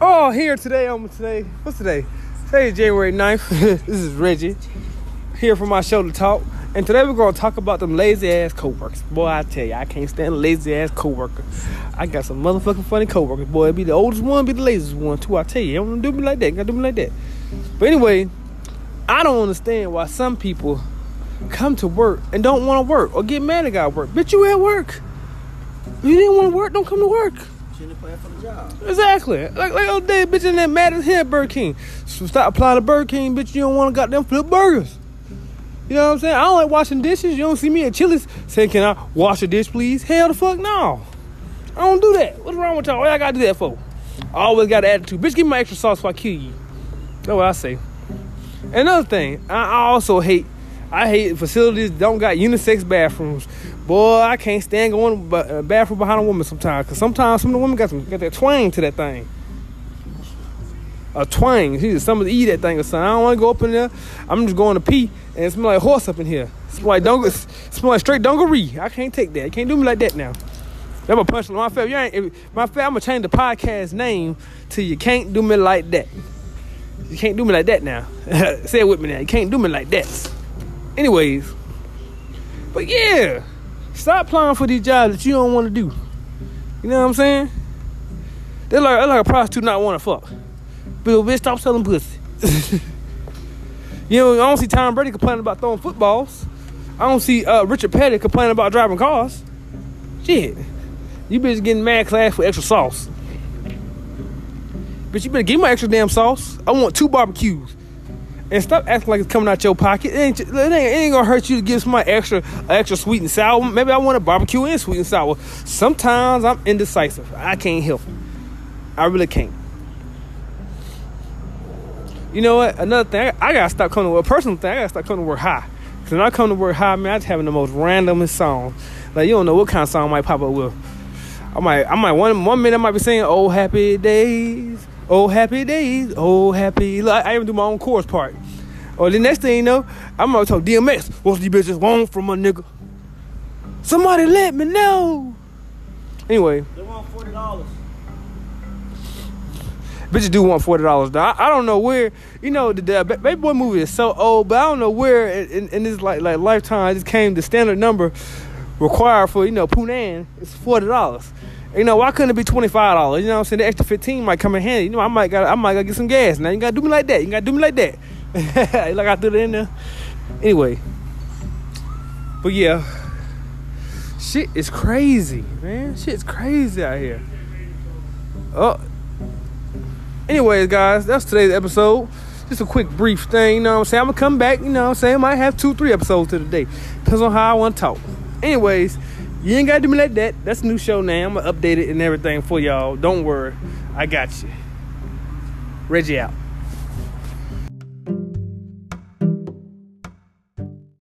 Oh, here today on today. What's today? Today is January 9th. this is Reggie. Here for my show to talk. And today we're gonna talk about them lazy ass coworkers. Boy, I tell you, I can't stand lazy ass coworker. I got some motherfucking funny coworkers. Boy, be the oldest one, be the laziest one too. I tell you, don't do me like that. Gotta do me like that. But anyway, I don't understand why some people come to work and don't want to work or get mad at God work. Bitch, you at work. You didn't want to work, don't come to work. For job. Exactly. Like like oh, old day, bitch in that mad as hell Burger King. So stop applying to Burger King, bitch. You don't want to goddamn flip burgers. You know what I'm saying? I don't like washing dishes. You don't see me at Chili's saying, "Can I wash a dish, please?" Hell the fuck no. I don't do that. What's wrong with y'all? What I gotta do that for? I always got an attitude. Bitch, give me my extra sauce before I kill you. That's what I say. Another thing, I also hate. I hate facilities that don't got unisex bathrooms. Boy, I can't stand going to the uh, bathroom behind a woman sometimes. Cause sometimes some of the women got some got that twang to that thing. A twang. See, somebody eat that thing or something. I don't want to go up in there. I'm just going to pee and it smell like horse up in here. Smell like dung- smell like straight dungaree. I can't take that. You can't do me like that now. That's my punchline. My favorite. You ain't. My favorite. I'm gonna change the podcast name to "You Can't Do Me Like That." You can't do me like that now. Say it with me now. You can't do me like that. Anyways, but yeah, stop applying for these jobs that you don't want to do. You know what I'm saying? They're like, they're like a prostitute not want to fuck. Bill, bitch, stop selling pussy. you know, I don't see Tom Brady complaining about throwing footballs. I don't see uh, Richard Petty complaining about driving cars. Shit. You bitch getting mad class for extra sauce. But you better give me my extra damn sauce. I want two barbecues. And stop acting like it's coming out your pocket. It ain't, it ain't, it ain't gonna hurt you to give somebody extra, extra sweet and sour. Maybe I want a barbecue and sweet and sour. Sometimes I'm indecisive. I can't help it. I really can't. You know what? Another thing, I, gotta stop coming to work. Personal thing, I gotta stop coming to work high. Cause when I come to work high, man, I just having the most randomest song. Like you don't know what kind of song might pop up with. I might, I might one one minute I might be saying "Oh Happy Days." Oh happy days, oh happy. Look, I even do my own chorus part. Or the next thing you know, I'm gonna talk DMX. What's these bitches want from a nigga? Somebody let me know. Anyway, They want forty dollars. bitches do want forty dollars. I, I don't know where. You know, the, the Baby Boy movie is so old, but I don't know where in, in, in this like like lifetime it just came the standard number required for you know Poonan is forty dollars. You know, why couldn't it be twenty five dollars? You know what I'm saying? The extra fifteen might come in handy. You know, I might got I might gotta get some gas. Now you gotta do me like that. You gotta do me like that. like I threw it in there. Anyway. But yeah. Shit is crazy, man. Shit's crazy out here. Oh. Anyways, guys, that's today's episode. Just a quick brief thing, you know what I'm saying? I'm gonna come back, you know what I'm saying? I might have two, three episodes to the day. Depends on how I wanna talk. Anyways, you ain't gotta do me like that. That's a new show now. I'm gonna update it and everything for y'all. Don't worry. I got you. Reggie out.